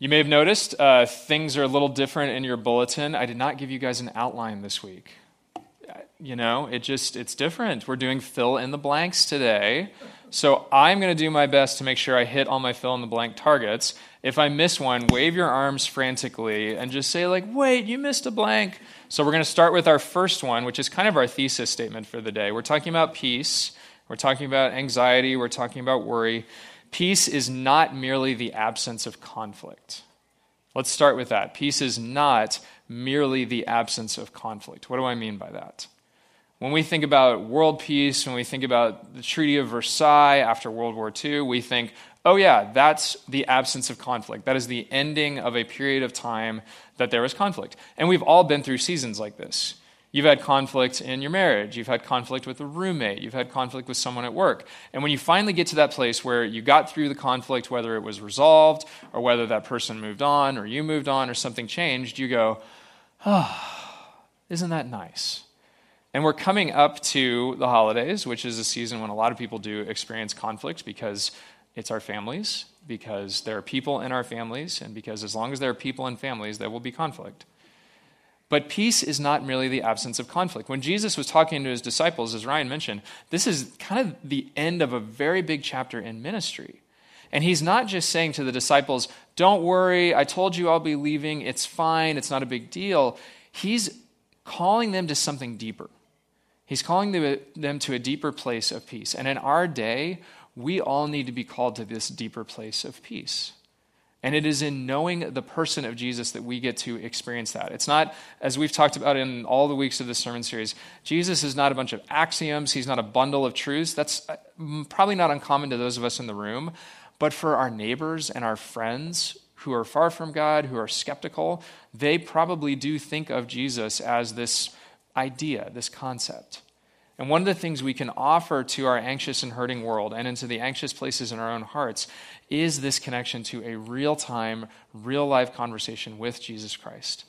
You may have noticed uh, things are a little different in your bulletin. I did not give you guys an outline this week. You know, it just, it's different. We're doing fill in the blanks today. So I'm going to do my best to make sure I hit all my fill in the blank targets. If I miss one, wave your arms frantically and just say, like, wait, you missed a blank. So we're going to start with our first one, which is kind of our thesis statement for the day. We're talking about peace, we're talking about anxiety, we're talking about worry. Peace is not merely the absence of conflict. Let's start with that. Peace is not merely the absence of conflict. What do I mean by that? When we think about world peace, when we think about the Treaty of Versailles after World War II, we think, oh, yeah, that's the absence of conflict. That is the ending of a period of time that there was conflict. And we've all been through seasons like this. You've had conflict in your marriage. You've had conflict with a roommate. You've had conflict with someone at work. And when you finally get to that place where you got through the conflict, whether it was resolved or whether that person moved on or you moved on or something changed, you go, oh, isn't that nice? And we're coming up to the holidays, which is a season when a lot of people do experience conflict because it's our families, because there are people in our families, and because as long as there are people in families, there will be conflict. But peace is not merely the absence of conflict. When Jesus was talking to his disciples, as Ryan mentioned, this is kind of the end of a very big chapter in ministry. And he's not just saying to the disciples, Don't worry, I told you I'll be leaving, it's fine, it's not a big deal. He's calling them to something deeper. He's calling them to a deeper place of peace. And in our day, we all need to be called to this deeper place of peace. And it is in knowing the person of Jesus that we get to experience that. It's not, as we've talked about in all the weeks of this sermon series, Jesus is not a bunch of axioms. He's not a bundle of truths. That's uh, probably not uncommon to those of us in the room. But for our neighbors and our friends who are far from God, who are skeptical, they probably do think of Jesus as this idea, this concept. And one of the things we can offer to our anxious and hurting world and into the anxious places in our own hearts is this connection to a real time, real life conversation with Jesus Christ.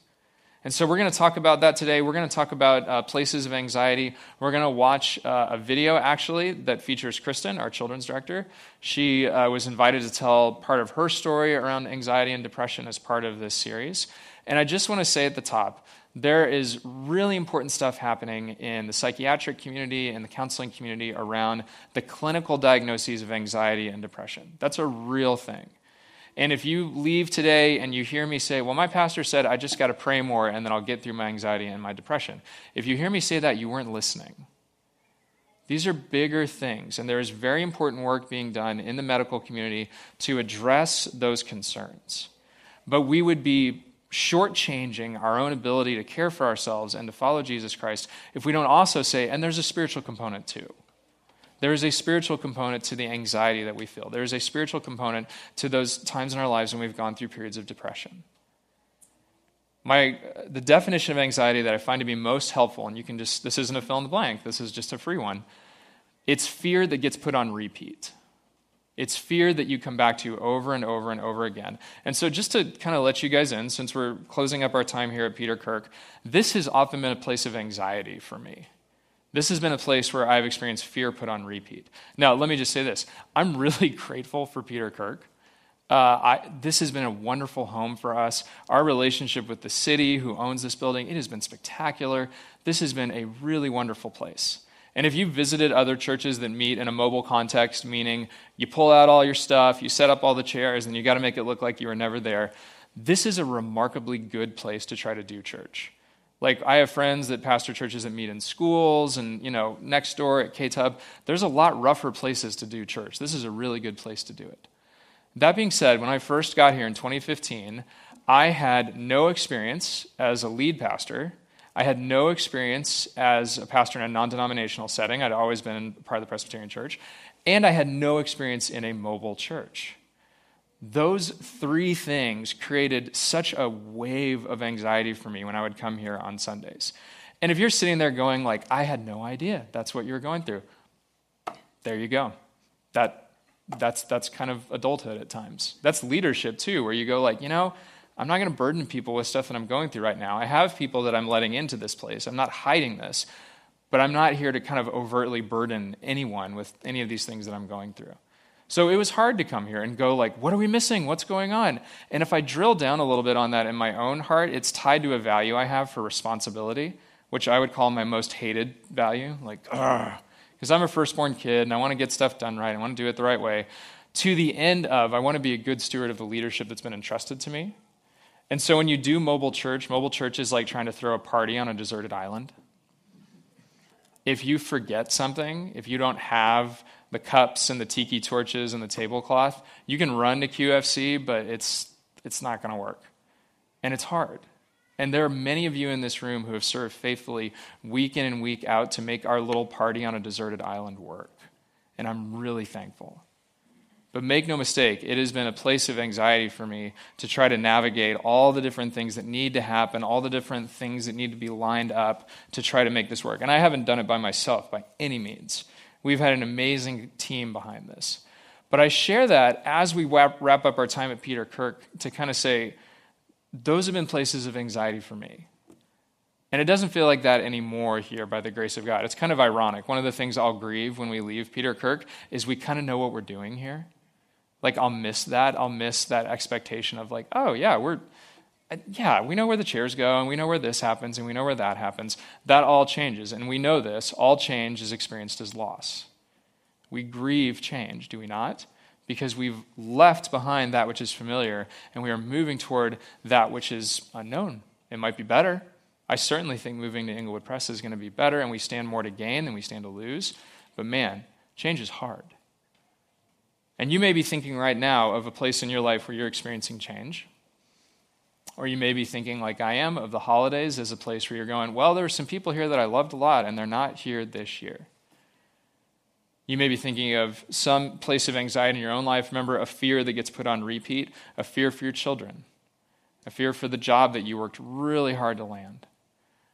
And so we're going to talk about that today. We're going to talk about uh, places of anxiety. We're going to watch uh, a video, actually, that features Kristen, our children's director. She uh, was invited to tell part of her story around anxiety and depression as part of this series. And I just want to say at the top there is really important stuff happening in the psychiatric community and the counseling community around the clinical diagnoses of anxiety and depression. That's a real thing. And if you leave today and you hear me say, Well, my pastor said I just got to pray more and then I'll get through my anxiety and my depression, if you hear me say that, you weren't listening. These are bigger things, and there is very important work being done in the medical community to address those concerns. But we would be shortchanging our own ability to care for ourselves and to follow Jesus Christ if we don't also say, and there's a spiritual component too. There is a spiritual component to the anxiety that we feel. There is a spiritual component to those times in our lives when we've gone through periods of depression. My, the definition of anxiety that I find to be most helpful, and you can just, this isn't a fill in the blank, this is just a free one. It's fear that gets put on repeat. It's fear that you come back to over and over and over again. And so, just to kind of let you guys in, since we're closing up our time here at Peter Kirk, this has often been a place of anxiety for me. This has been a place where I've experienced fear put on repeat. Now, let me just say this I'm really grateful for Peter Kirk. Uh, I, this has been a wonderful home for us. Our relationship with the city who owns this building, it has been spectacular. This has been a really wonderful place. And if you've visited other churches that meet in a mobile context, meaning you pull out all your stuff, you set up all the chairs, and you got to make it look like you were never there, this is a remarkably good place to try to do church. Like I have friends that pastor churches that meet in schools and you know next door at KTUB. There's a lot rougher places to do church. This is a really good place to do it. That being said, when I first got here in 2015, I had no experience as a lead pastor I had no experience as a pastor in a non denominational setting. I'd always been part of the Presbyterian church. And I had no experience in a mobile church. Those three things created such a wave of anxiety for me when I would come here on Sundays. And if you're sitting there going like, I had no idea that's what you were going through, there you go. That, that's, that's kind of adulthood at times. That's leadership too, where you go like, you know, I'm not going to burden people with stuff that I'm going through right now. I have people that I'm letting into this place. I'm not hiding this, but I'm not here to kind of overtly burden anyone with any of these things that I'm going through. So it was hard to come here and go like, what are we missing? What's going on? And if I drill down a little bit on that in my own heart, it's tied to a value I have for responsibility, which I would call my most hated value. Like, because I'm a firstborn kid and I want to get stuff done right. I want to do it the right way. To the end of, I want to be a good steward of the leadership that's been entrusted to me. And so when you do mobile church, mobile church is like trying to throw a party on a deserted island. If you forget something, if you don't have the cups and the tiki torches and the tablecloth, you can run to QFC, but it's, it's not going to work. And it's hard. And there are many of you in this room who have served faithfully week in and week out to make our little party on a deserted island work. And I'm really thankful. But make no mistake, it has been a place of anxiety for me to try to navigate all the different things that need to happen, all the different things that need to be lined up to try to make this work. And I haven't done it by myself by any means. We've had an amazing team behind this. But I share that as we wrap, up our time at Peter Kirk to kind of say, those have been places of anxiety for me. And it doesn't feel like that anymore here by the grace of God. It's kind of ironic. One of the things I'll grieve when we leave Peter Kirk is we kind of know what we're doing here. Like, I'll miss that. I'll miss that expectation of, like, oh, yeah, we're, uh, yeah, we know where the chairs go, and we know where this happens, and we know where that happens. That all changes. And we know this. All change is experienced as loss. We grieve change, do we not? Because we've left behind that which is familiar, and we are moving toward that which is unknown. It might be better. I certainly think moving to Inglewood Press is going to be better, and we stand more to gain than we stand to lose. But man, change is hard. And you may be thinking right now of a place in your life where you're experiencing change. Or you may be thinking, like I am, of the holidays as a place where you're going, well, there are some people here that I loved a lot, and they're not here this year. You may be thinking of some place of anxiety in your own life. Remember, a fear that gets put on repeat, a fear for your children, a fear for the job that you worked really hard to land,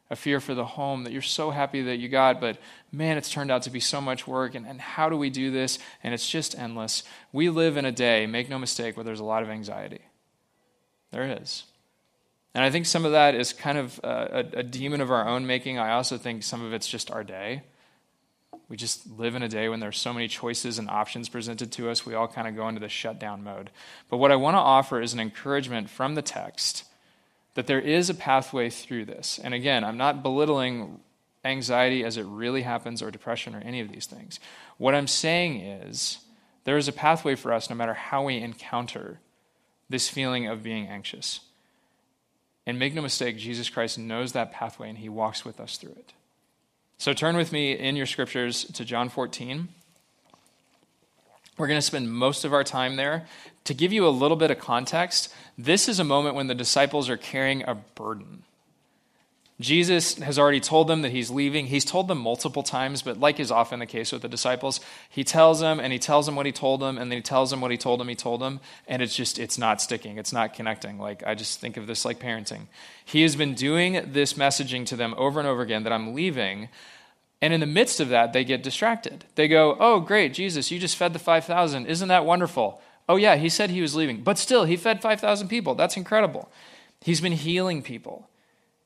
a fear for the home that you're so happy that you got, but man, it's turned out to be so much work. And, and how do we do this? And it's just endless. We live in a day, make no mistake, where there's a lot of anxiety. There is. And I think some of that is kind of uh, a, a, demon of our own making. I also think some of it's just our day. We just live in a day when there's so many choices and options presented to us, we all kind of go into the shutdown mode. But what I want to offer is an encouragement from the text that there is a pathway through this. And again, I'm not belittling anxiety as it really happens or depression or any of these things. What I'm saying is there is a pathway for us no matter how we encounter this feeling of being anxious. And make no mistake, Jesus Christ knows that pathway and he walks with us through it. So turn with me in your scriptures to John 14. We're going to spend most of our time there. To give you a little bit of context, this is a moment when the disciples are carrying a burden. Jesus has already told them that he's leaving. He's told them multiple times, but like is often the case with the disciples, he tells them and he tells them what he told them, and then he tells them what he told them he told them, and it's just, it's not sticking. It's not connecting. Like, I just think of this like parenting. He has been doing this messaging to them over and over again that I'm leaving, and in the midst of that, they get distracted. They go, Oh, great, Jesus, you just fed the 5,000. Isn't that wonderful? Oh, yeah, he said he was leaving. But still, he fed 5,000 people. That's incredible. He's been healing people.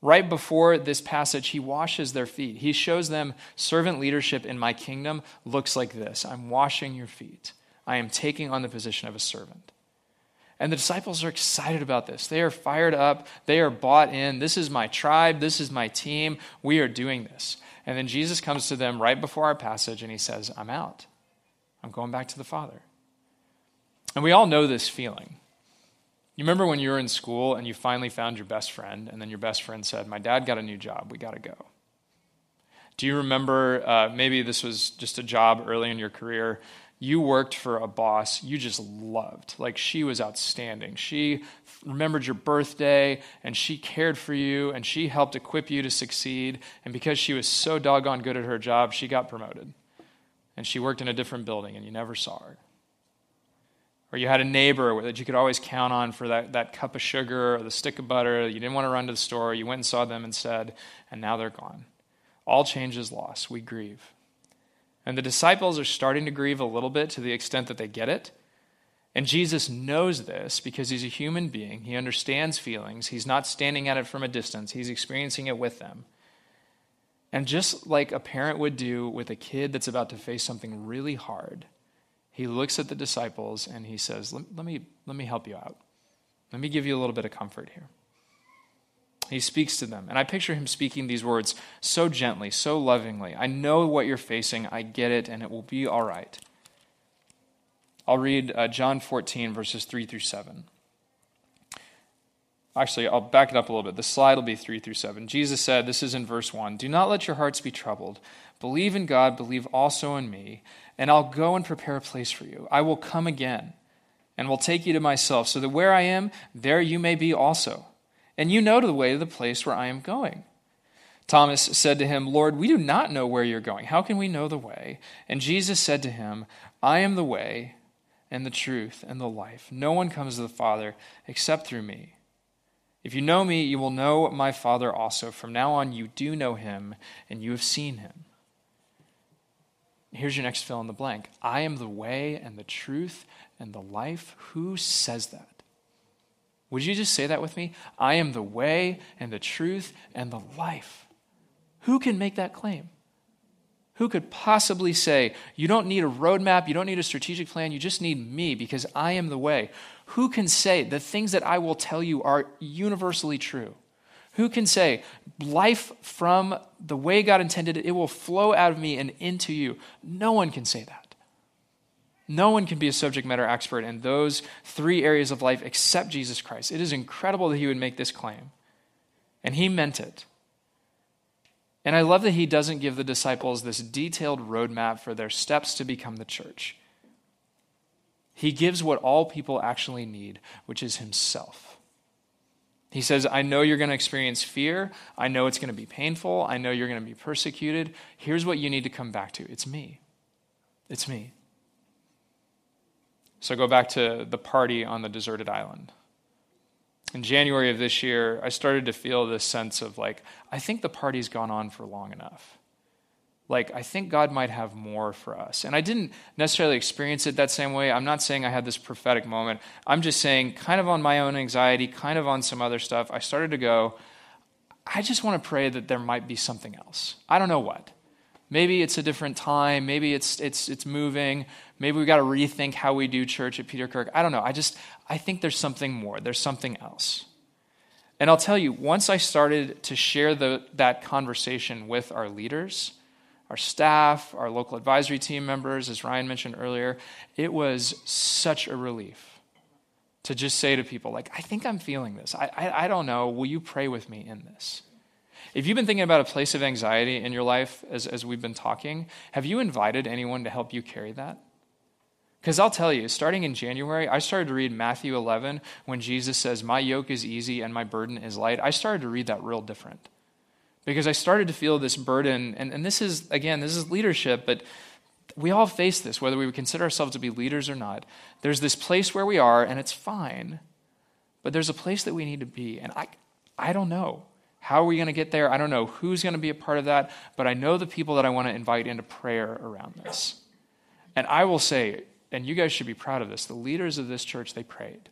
Right before this passage, he washes their feet. He shows them servant leadership in my kingdom looks like this I'm washing your feet, I am taking on the position of a servant. And the disciples are excited about this. They are fired up. They are bought in. This is my tribe. This is my team. We are doing this. And then Jesus comes to them right before our passage and he says, I'm out. I'm going back to the Father. And we all know this feeling. You remember when you were in school and you finally found your best friend, and then your best friend said, My dad got a new job. We got to go. Do you remember uh, maybe this was just a job early in your career? You worked for a boss you just loved. Like she was outstanding. She remembered your birthday and she cared for you and she helped equip you to succeed. And because she was so doggone good at her job, she got promoted. And she worked in a different building and you never saw her. Or you had a neighbor that you could always count on for that, that cup of sugar or the stick of butter. You didn't want to run to the store. You went and saw them instead, and now they're gone. All change is lost. We grieve. And the disciples are starting to grieve a little bit to the extent that they get it. And Jesus knows this because he's a human being. He understands feelings. He's not standing at it from a distance, he's experiencing it with them. And just like a parent would do with a kid that's about to face something really hard, he looks at the disciples and he says, let, let, me, let me help you out. Let me give you a little bit of comfort here. He speaks to them. And I picture him speaking these words so gently, so lovingly. I know what you're facing. I get it, and it will be all right. I'll read uh, John 14, verses 3 through 7. Actually, I'll back it up a little bit. The slide will be 3 through 7. Jesus said, This is in verse 1 Do not let your hearts be troubled. Believe in God, believe also in me, and I'll go and prepare a place for you. I will come again and will take you to myself, so that where I am, there you may be also. And you know the way to the place where I am going. Thomas said to him, Lord, we do not know where you're going. How can we know the way? And Jesus said to him, I am the way and the truth and the life. No one comes to the Father except through me. If you know me, you will know my Father also. From now on, you do know him, and you have seen him. Here's your next fill in the blank I am the way and the truth and the life. Who says that? Would you just say that with me? I am the way and the truth and the life. Who can make that claim? Who could possibly say, You don't need a roadmap, you don't need a strategic plan, you just need me because I am the way? Who can say the things that I will tell you are universally true? Who can say, Life from the way God intended it, it will flow out of me and into you? No one can say that. No one can be a subject matter expert in those three areas of life except Jesus Christ. It is incredible that he would make this claim. And he meant it. And I love that he doesn't give the disciples this detailed roadmap for their steps to become the church. He gives what all people actually need, which is himself. He says, I know you're going to experience fear. I know it's going to be painful. I know you're going to be persecuted. Here's what you need to come back to it's me. It's me. So go back to the party on the deserted island in January of this year, I started to feel this sense of like, I think the party's gone on for long enough. Like, I think God might have more for us. And I didn't necessarily experience it that same way. I'm not saying I had this prophetic moment. I'm just saying, kind of on my own anxiety, kind of on some other stuff, I started to go, I just want to pray that there might be something else. I don't know what. Maybe it's a different time. Maybe it's, it's, it's moving. Maybe we got to rethink how we do church at Peter Kirk. I don't know. I just, I think there's something more. There's something else. And I'll tell you, once I started to share the, that conversation with our leaders, our staff, our local advisory team members, as Ryan mentioned earlier, it was such a relief to just say to people, like, I think I'm feeling this. I, I, I don't know. Will you pray with me in this? If you've been thinking about a place of anxiety in your life as, as we've been talking, have you invited anyone to help you carry that? Because I'll tell you, starting in January, I started to read Matthew 11 when Jesus says, My yoke is easy and my burden is light. I started to read that real different. Because I started to feel this burden, and, and this is, again, this is leadership, but we all face this, whether we would consider ourselves to be leaders or not. There's this place where we are, and it's fine, but there's a place that we need to be. And I, I don't know. How are we going to get there? I don't know who's going to be a part of that, but I know the people that I want to invite into prayer around this. And I will say, and you guys should be proud of this, the leaders of this church, they prayed.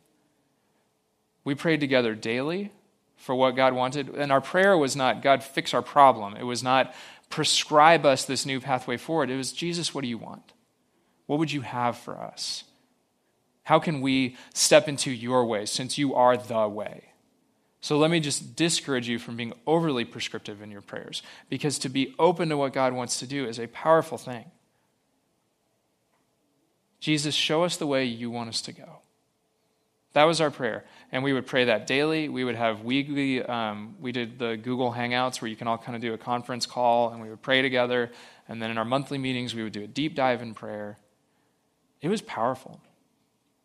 We prayed together daily for what God wanted. And our prayer was not, God, fix our problem. It was not, prescribe us this new pathway forward. It was, Jesus, what do you want? What would you have for us? How can we step into your way since you are the way? So let me just discourage you from being overly prescriptive in your prayers because to be open to what God wants to do is a powerful thing. Jesus, show us the way you want us to go. That was our prayer. And we would pray that daily. We would have weekly, um, we did the Google Hangouts where you can all kind of do a conference call and we would pray together. And then in our monthly meetings, we would do a deep dive in prayer. It was powerful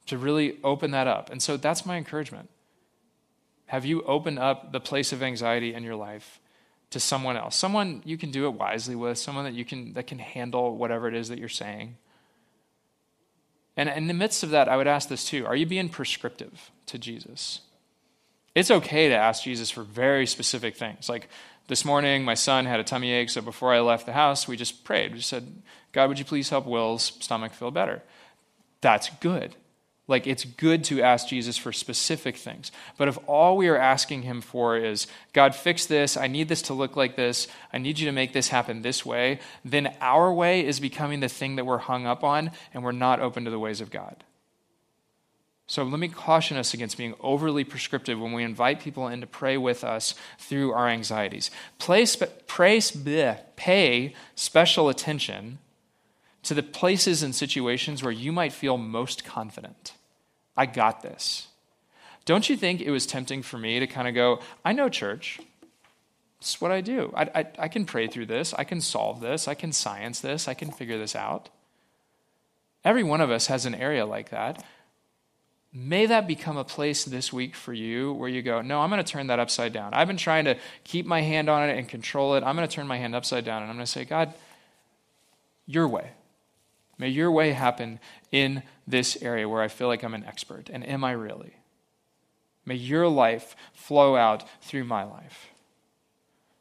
to really open that up. And so that's my encouragement. Have you opened up the place of anxiety in your life to someone else? Someone you can do it wisely with, someone that you can that can handle whatever it is that you're saying. And in the midst of that, I would ask this too. Are you being prescriptive to Jesus? It's okay to ask Jesus for very specific things. Like this morning, my son had a tummy ache, so before I left the house, we just prayed. We said, God, would you please help Will's stomach feel better? That's good. Like, it's good to ask Jesus for specific things. But if all we are asking him for is, God, fix this, I need this to look like this, I need you to make this happen this way, then our way is becoming the thing that we're hung up on, and we're not open to the ways of God. So let me caution us against being overly prescriptive when we invite people in to pray with us through our anxieties. Pray, pray, pay special attention to the places and situations where you might feel most confident. I got this. Don't you think it was tempting for me to kind of go, I know church. It's what I do. I, I, I, can pray through this. I can solve this. I can science this. I can figure this out. Every one of us has an area like that. May that become a place this week for you where you go, No, I'm going to turn that upside down. I've been trying to keep my hand on it and control it. I'm going to turn my hand upside down and I'm going to say, God, your way. May your way happen in this area where I feel like I'm an expert. And am I really? May your life flow out through my life.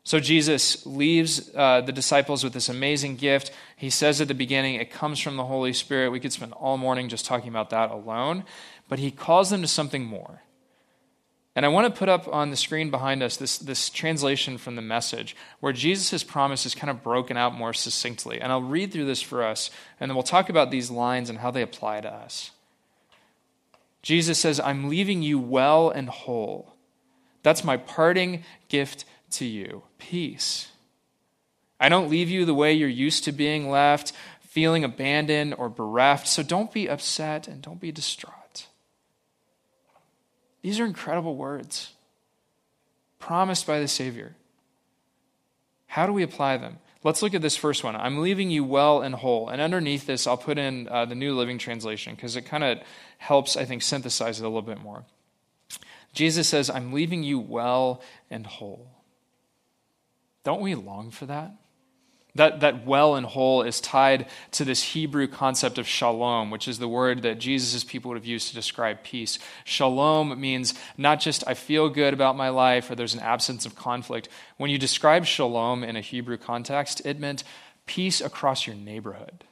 So Jesus leaves uh, the disciples with this amazing gift. He says at the beginning, it comes from the Holy Spirit. We could spend all morning just talking about that alone. But he calls them to something more. And I want to put up on the screen behind us this, this translation from the message where Jesus' promise is kind of broken out more succinctly. And I'll read through this for us, and then we'll talk about these lines and how they apply to us. Jesus says, I'm leaving you well and whole. That's my parting gift to you peace. I don't leave you the way you're used to being left, feeling abandoned or bereft. So don't be upset and don't be distraught. These are incredible words promised by the Savior. How do we apply them? Let's look at this first one. I'm leaving you well and whole. And underneath this, I'll put in uh, the New Living Translation because it kind of helps, I think, synthesize it a little bit more. Jesus says, I'm leaving you well and whole. Don't we long for that? That, that well and whole is tied to this Hebrew concept of shalom, which is the word that Jesus' people would have used to describe peace. Shalom means not just I feel good about my life or there's an absence of conflict. When you describe shalom in a Hebrew context, it meant peace across your neighborhood.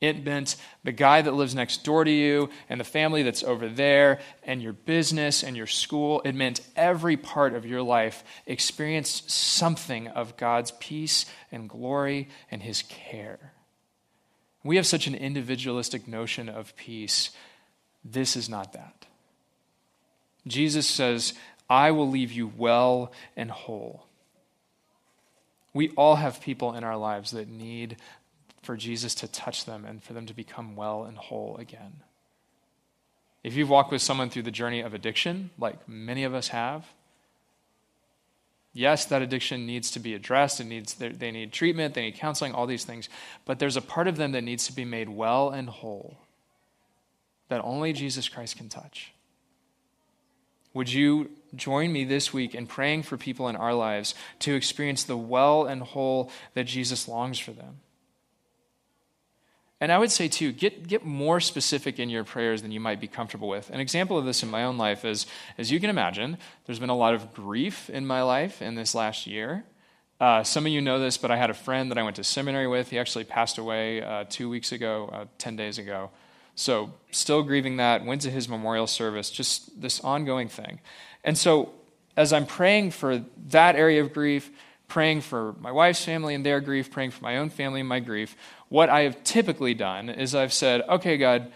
It meant the guy that lives next door to you and the family that's over there and your business and your school. It meant every part of your life experienced something of God's peace and glory and his care. We have such an individualistic notion of peace. This is not that. Jesus says, I will leave you well and whole. We all have people in our lives that need for Jesus to touch them and for them to become well and whole again. If you've walked with someone through the journey of addiction, like many of us have, yes, that addiction needs to be addressed. It needs, they need treatment, they need counseling, all these things. But there's a part of them that needs to be made well and whole that only Jesus Christ can touch. Would you join me this week in praying for people in our lives to experience the well and whole that Jesus longs for them? And I would say, too, get, get more specific in your prayers than you might be comfortable with. An example of this in my own life is, as you can imagine, there's been a lot of grief in my life in this last year. Uh, some of you know this, but I had a friend that I went to seminary with. He actually passed away uh, two weeks ago, uh, 10 days ago. So, still grieving that, went to his memorial service, just this ongoing thing. And so, as I'm praying for that area of grief, praying for my wife's family and their grief, praying for my own family and my grief, what I have typically done is I've said, okay, God,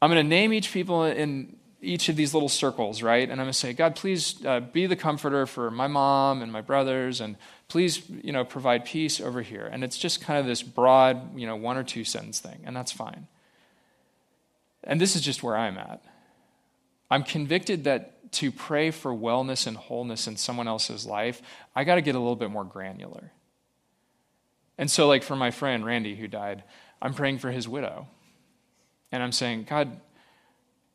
I'm going to name each people in each of these little circles, right? And I'm going to say, God, please uh, be the comforter for my mom and my brothers, and please, you know, provide peace over here. And it's just kind of this broad, you know, one or two sentence thing, and that's fine. And this is just where I'm at. I'm convicted that to pray for wellness and wholeness in someone else's life, I got to get a little bit more granular. And so, like for my friend Randy who died, I'm praying for his widow. And I'm saying, God,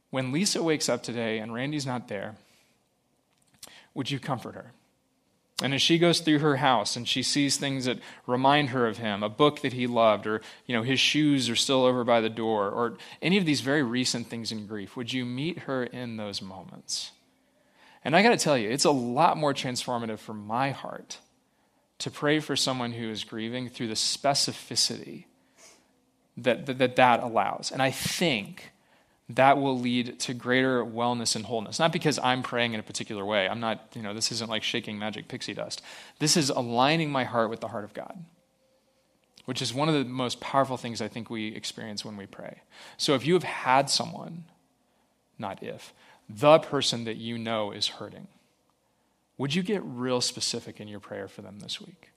when Lisa wakes up today and Randy's not there, would you comfort her? And as she goes through her house and she sees things that remind her of him, a book that he loved, or you know, his shoes are still over by the door, or any of these very recent things in grief, would you meet her in those moments? And I got to tell you, it's a lot more transformative for my heart to pray for someone who is grieving through the specificity that that, that, that allows. And I think that will lead to greater wellness and wholeness. Not because I'm praying in a particular way. I'm not, you know, this isn't like shaking magic pixie dust. This is aligning my heart with the heart of God, which is one of the most powerful things I think we experience when we pray. So if you have had someone, not if, the person that you know is hurting, would you get real specific in your prayer for them this week?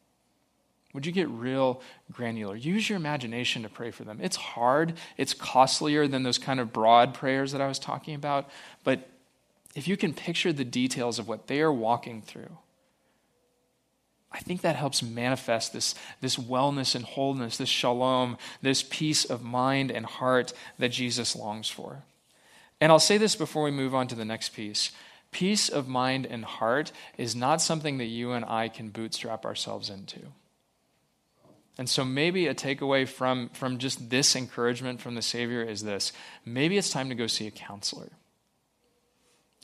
Would you get real granular? Use your imagination to pray for them. It's hard, it's costlier than those kind of broad prayers that I was talking about. But if you can picture the details of what they are walking through, I think that helps manifest this, this wellness and wholeness, this shalom, this peace of mind and heart that Jesus longs for. And I'll say this before we move on to the next piece. Peace of mind and heart is not something that you and I can bootstrap ourselves into. And so maybe a takeaway from, from just this encouragement from the Savior is this maybe it's time to go see a counselor.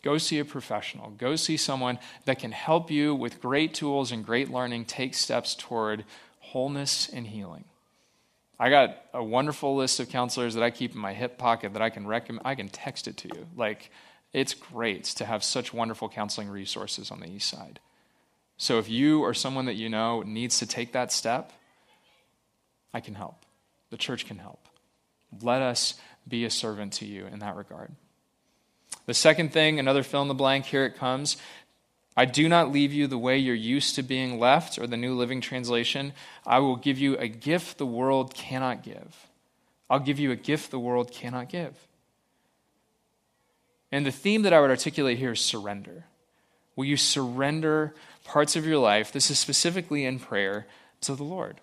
Go see a professional. Go see someone that can help you with great tools and great learning take steps toward wholeness and healing. I got a wonderful list of counselors that I keep in my hip pocket that I can recommend. I can text it to you. Like, it's great to have such wonderful counseling resources on the east side. So if you or someone that you know needs to take that step, I can help. The church can help. Let us be a servant to you in that regard. The second thing, another fill in the blank, here it comes. I do not leave you the way you're used to being left, or the New Living Translation. I will give you a gift the world cannot give. I'll give you a gift the world cannot give. And the theme that I would articulate here is surrender. Will you surrender parts of your life, this is specifically in prayer, to the Lord?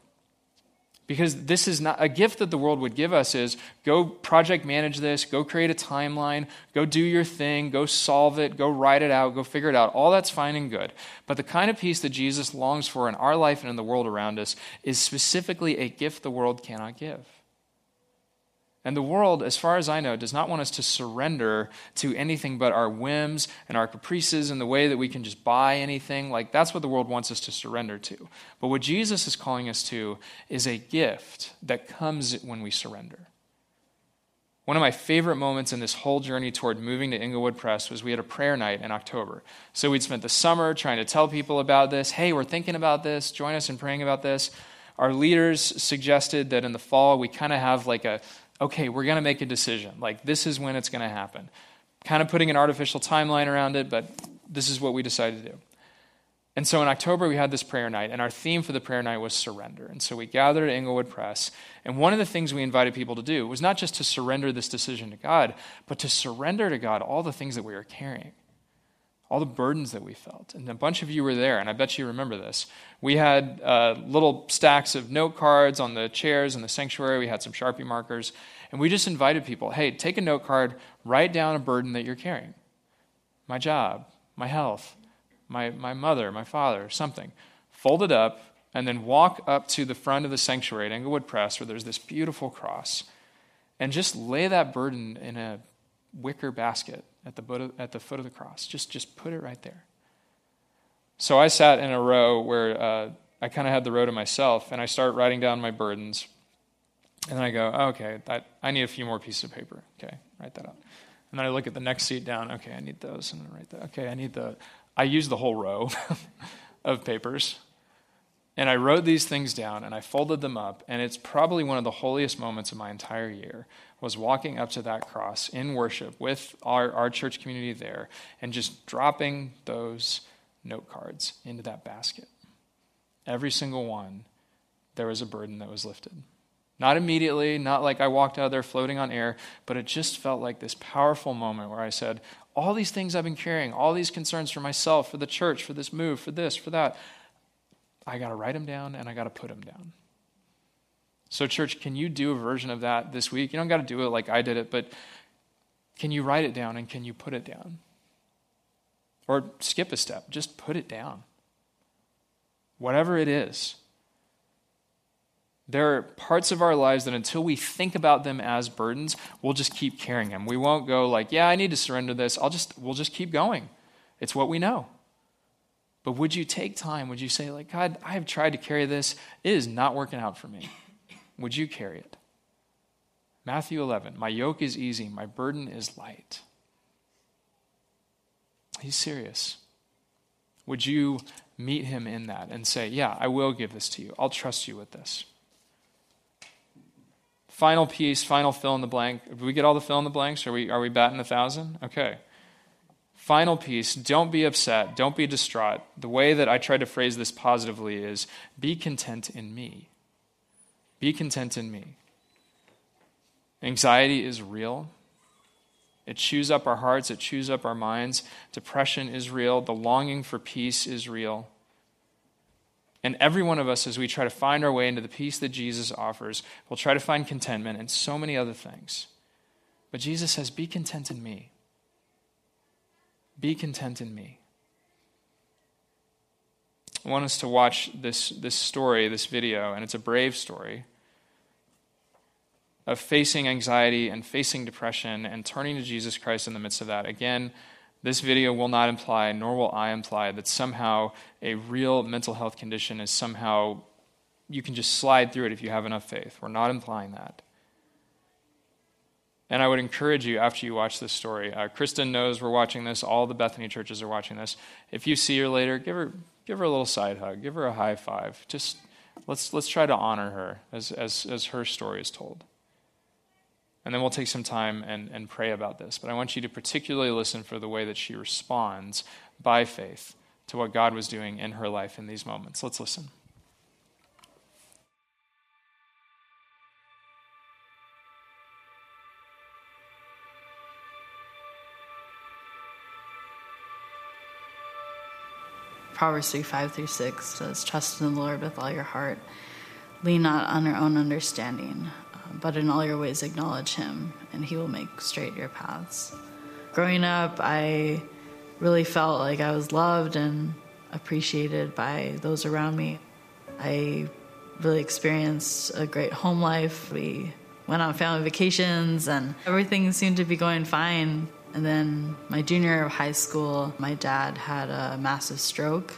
Because this is not a gift that the world would give us is go project manage this, go create a timeline, go do your thing, go solve it, go write it out, go figure it out. All that's fine and good. But the kind of peace that Jesus longs for in our life and in the world around us is specifically a gift the world cannot give. And the world, as far as I know, does not want us to surrender to anything but our whims and our caprices and the way that we can just buy anything. Like, that's what the world wants us to surrender to. But what Jesus is calling us to is a gift that comes when we surrender. One of my favorite moments in this whole journey toward moving to Inglewood Press was we had a prayer night in October. So we'd spent the summer trying to tell people about this. Hey, we're thinking about this. Join us in praying about this. Our leaders suggested that in the fall we kind of have like a okay, we're going to make a decision. Like, this is when it's going to happen. Kind of putting an artificial timeline around it, but this is what we decided to do. And so in October, we had this prayer night, and our theme for the prayer night was surrender. And so we gathered at Inglewood Press, and one of the things we invited people to do was not just to surrender this decision to God, but to surrender to God all the things that we were carrying all the burdens that we felt. And a bunch of you were there, and I bet you remember this. We had uh, little stacks of note cards on the chairs in the sanctuary. We had some Sharpie markers, and we just invited people hey, take a note card, write down a burden that you're carrying my job, my health, my, my mother, my father, something. Fold it up, and then walk up to the front of the sanctuary at Inglewood Press, where there's this beautiful cross, and just lay that burden in a wicker basket at the, at the foot of the cross. Just, just put it right there. So I sat in a row where uh, I kind of had the row to myself, and I start writing down my burdens. And then I go, oh, okay, that, I need a few more pieces of paper. Okay, write that out. And then I look at the next seat down. Okay, I need those. And then write that. Okay, I need the. I use the whole row of papers. And I wrote these things down and I folded them up. And it's probably one of the holiest moments of my entire year was walking up to that cross in worship with our, our church community there and just dropping those note cards into that basket. Every single one, there was a burden that was lifted. Not immediately, not like I walked out there floating on air, but it just felt like this powerful moment where I said, All these things I've been carrying, all these concerns for myself, for the church, for this move, for this, for that, I got to write them down and I got to put them down. So, church, can you do a version of that this week? You don't got to do it like I did it, but can you write it down and can you put it down? Or skip a step, just put it down. Whatever it is. There are parts of our lives that until we think about them as burdens, we'll just keep carrying them. We won't go like, yeah, I need to surrender this. I'll just we'll just keep going. It's what we know. But would you take time? Would you say, like, God, I have tried to carry this. It is not working out for me. Would you carry it? Matthew 11, my yoke is easy, my burden is light. He's serious. Would you meet him in that and say, Yeah, I will give this to you. I'll trust you with this. Final piece, final fill in the blank. Did we get all the fill in the blanks? Are we, are we batting a thousand? Okay. Final piece don't be upset, don't be distraught. The way that I try to phrase this positively is be content in me. Be content in me. Anxiety is real. It chews up our hearts, it chews up our minds. Depression is real. The longing for peace is real. And every one of us, as we try to find our way into the peace that Jesus offers, will try to find contentment and so many other things. But Jesus says, Be content in me. Be content in me. I want us to watch this, this story, this video, and it's a brave story of facing anxiety and facing depression and turning to Jesus Christ in the midst of that. Again, this video will not imply, nor will I imply, that somehow a real mental health condition is somehow, you can just slide through it if you have enough faith. We're not implying that. And I would encourage you after you watch this story. Uh, Kristen knows we're watching this. All the Bethany churches are watching this. If you see her later, give her give her a little side hug. Give her a high five. Just let's let's try to honor her as as as her story is told. And then we'll take some time and, and pray about this. But I want you to particularly listen for the way that she responds by faith to what God was doing in her life in these moments. Let's listen. Proverbs 3 5 through 6 says, Trust in the Lord with all your heart. Lean not on your own understanding uh, but in all your ways acknowledge him, and he will make straight your paths. Growing up, I really felt like I was loved and appreciated by those around me. I really experienced a great home life. We went on family vacations, and everything seemed to be going fine. And then, my junior year of high school, my dad had a massive stroke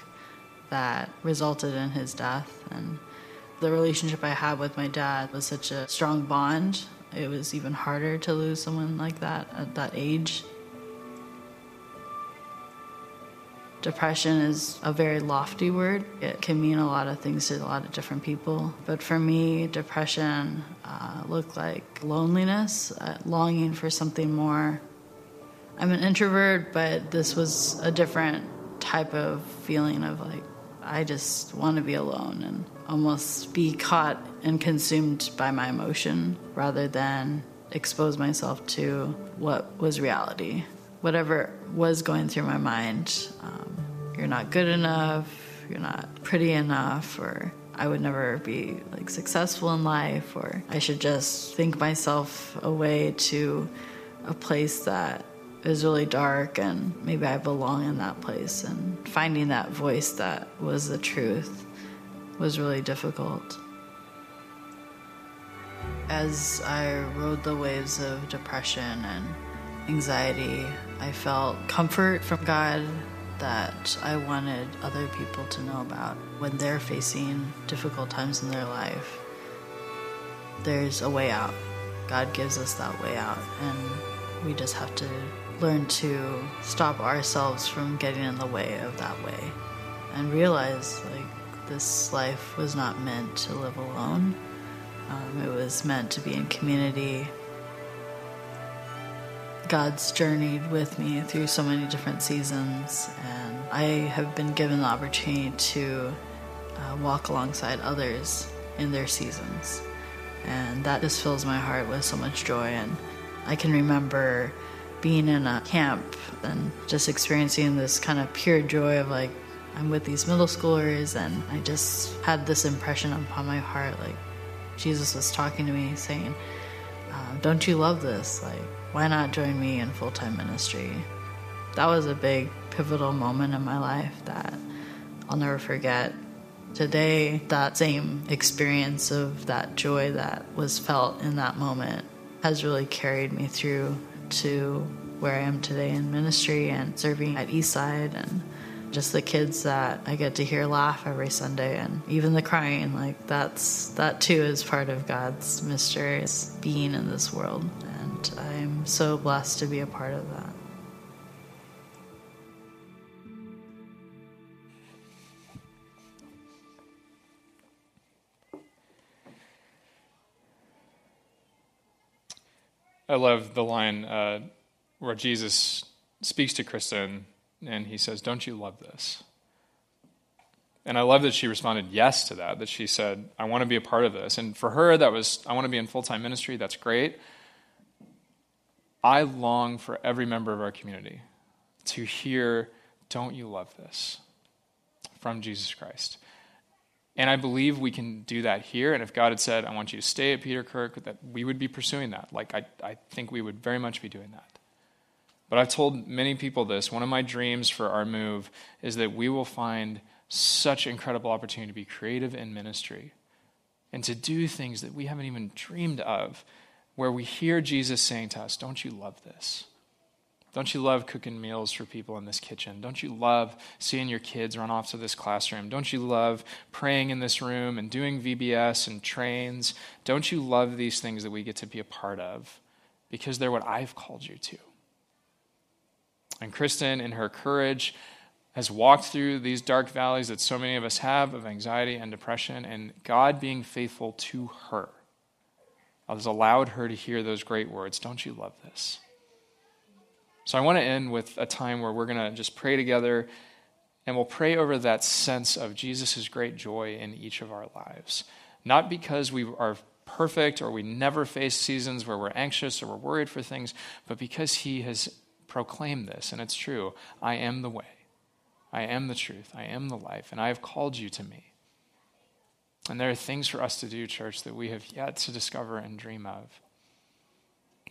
that resulted in his death. And the relationship I had with my dad was such a strong bond. It was even harder to lose someone like that at that age. Depression is a very lofty word. It can mean a lot of things to a lot of different people. But for me, depression uh, looked like loneliness, uh, longing for something more. I'm an introvert, but this was a different type of feeling of like, I just want to be alone and almost be caught and consumed by my emotion rather than expose myself to what was reality. Whatever was going through my mind, um, you're not good enough, you're not pretty enough, or I would never be like successful in life, or I should just think myself away to a place that is really dark and maybe I belong in that place and finding that voice that was the truth was really difficult. As I rode the waves of depression and anxiety, I felt comfort from God that I wanted other people to know about when they're facing difficult times in their life. There's a way out. God gives us that way out, and we just have to learn to stop ourselves from getting in the way of that way and realize like this life was not meant to live alone. Um, it was meant to be in community. God's journeyed with me through so many different seasons, and I have been given the opportunity to uh, walk alongside others in their seasons. And that just fills my heart with so much joy. And I can remember being in a camp and just experiencing this kind of pure joy of like, I'm with these middle schoolers, and I just had this impression upon my heart like Jesus was talking to me, saying, um, Don't you love this? Like, why not join me in full time ministry? That was a big pivotal moment in my life that I'll never forget. Today, that same experience of that joy that was felt in that moment has really carried me through to where I am today in ministry and serving at Eastside and just the kids that I get to hear laugh every Sunday and even the crying like that's that too is part of God's mystery being in this world and I'm so blessed to be a part of that. I love the line uh, where Jesus speaks to Kristen and he says, Don't you love this? And I love that she responded yes to that, that she said, I want to be a part of this. And for her, that was, I want to be in full time ministry. That's great. I long for every member of our community to hear, Don't you love this? from Jesus Christ. And I believe we can do that here. And if God had said, I want you to stay at Peter Kirk, that we would be pursuing that. Like, I, I think we would very much be doing that. But I've told many people this. One of my dreams for our move is that we will find such incredible opportunity to be creative in ministry and to do things that we haven't even dreamed of, where we hear Jesus saying to us, Don't you love this? Don't you love cooking meals for people in this kitchen? Don't you love seeing your kids run off to this classroom? Don't you love praying in this room and doing VBS and trains? Don't you love these things that we get to be a part of? Because they're what I've called you to. And Kristen, in her courage, has walked through these dark valleys that so many of us have of anxiety and depression, and God being faithful to her has allowed her to hear those great words Don't you love this? So I want to end with a time where we're going to just pray together and we'll pray over that sense of Jesus' great joy in each of our lives. Not because we are perfect or we never face seasons where we're anxious or we're worried for things, but because He has proclaimed this, and it's true I am the way, I am the truth, I am the life, and I have called you to me. And there are things for us to do, church, that we have yet to discover and dream of,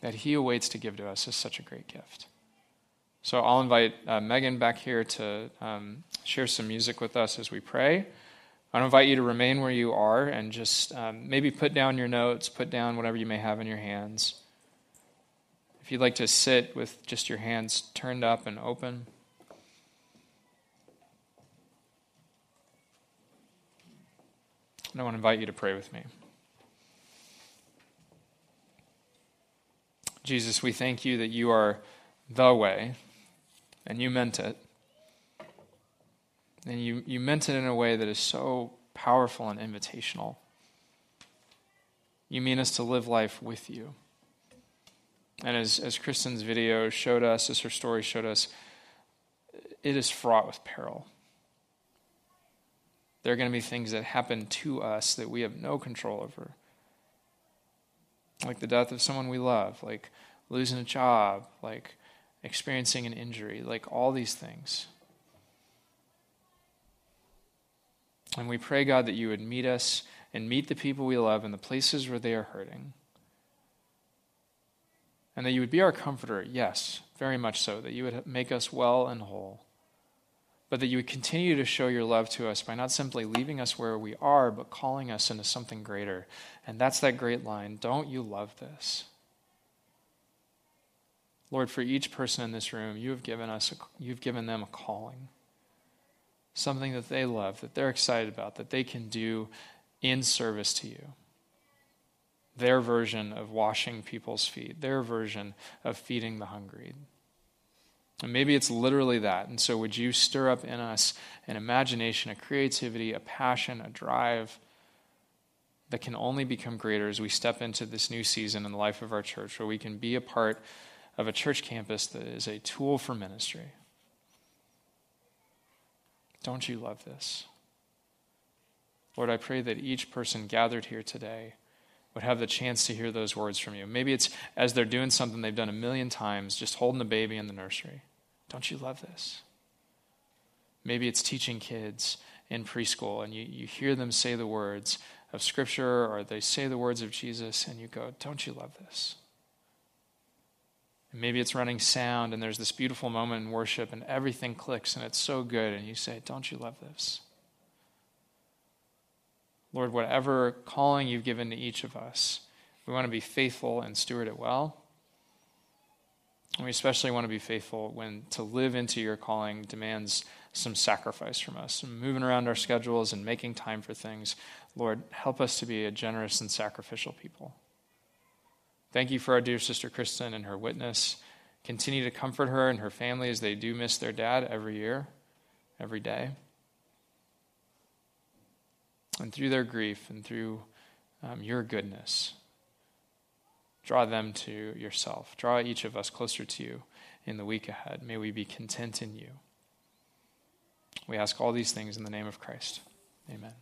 that He awaits to give to us as such a great gift. So I'll invite uh, Megan back here to um, share some music with us as we pray. I invite you to remain where you are and just um, maybe put down your notes, put down whatever you may have in your hands. If you'd like to sit with just your hands turned up and open. I want to invite you to pray with me. Jesus, we thank you that you are the way and you meant it. And you, you meant it in a way that is so powerful and invitational. You mean us to live life with you. And as, as Kristen's video showed us, as her story showed us, it is fraught with peril. There are going to be things that happen to us that we have no control over. Like the death of someone we love, like losing a job, like experiencing an injury, like all these things. And we pray, God, that you would meet us and meet the people we love in the places where they are hurting. And that you would be our comforter, yes, very much so, that you would make us well and whole. But that you would continue to show your love to us by not simply leaving us where we are, but calling us into something greater. And that's that great line Don't you love this? Lord, for each person in this room, you have given us, a, you've given them a calling, something that they love, that they're excited about, that they can do in service to you. Their version of washing people's feet, their version of feeding the hungry. And maybe it's literally that. And so, would you stir up in us an imagination, a creativity, a passion, a drive that can only become greater as we step into this new season in the life of our church, where we can be a part of a church campus that is a tool for ministry. Don't you love this? Lord, I pray that each person gathered here today would have the chance to hear those words from you. Maybe it's as they're doing something they've done a million times, just holding a baby in the nursery. Don't you love this? Maybe it's teaching kids in preschool and you, you hear them say the words of Scripture or they say the words of Jesus and you go, Don't you love this? Maybe it's running sound and there's this beautiful moment in worship and everything clicks and it's so good and you say, Don't you love this? Lord, whatever calling you've given to each of us, we want to be faithful and steward it well. And we especially want to be faithful when to live into your calling demands some sacrifice from us, some moving around our schedules and making time for things. Lord, help us to be a generous and sacrificial people. Thank you for our dear sister Kristen and her witness. Continue to comfort her and her family as they do miss their dad every year, every day. And through their grief and through um, your goodness, draw them to yourself. Draw each of us closer to you in the week ahead. May we be content in you. We ask all these things in the name of Christ. Amen.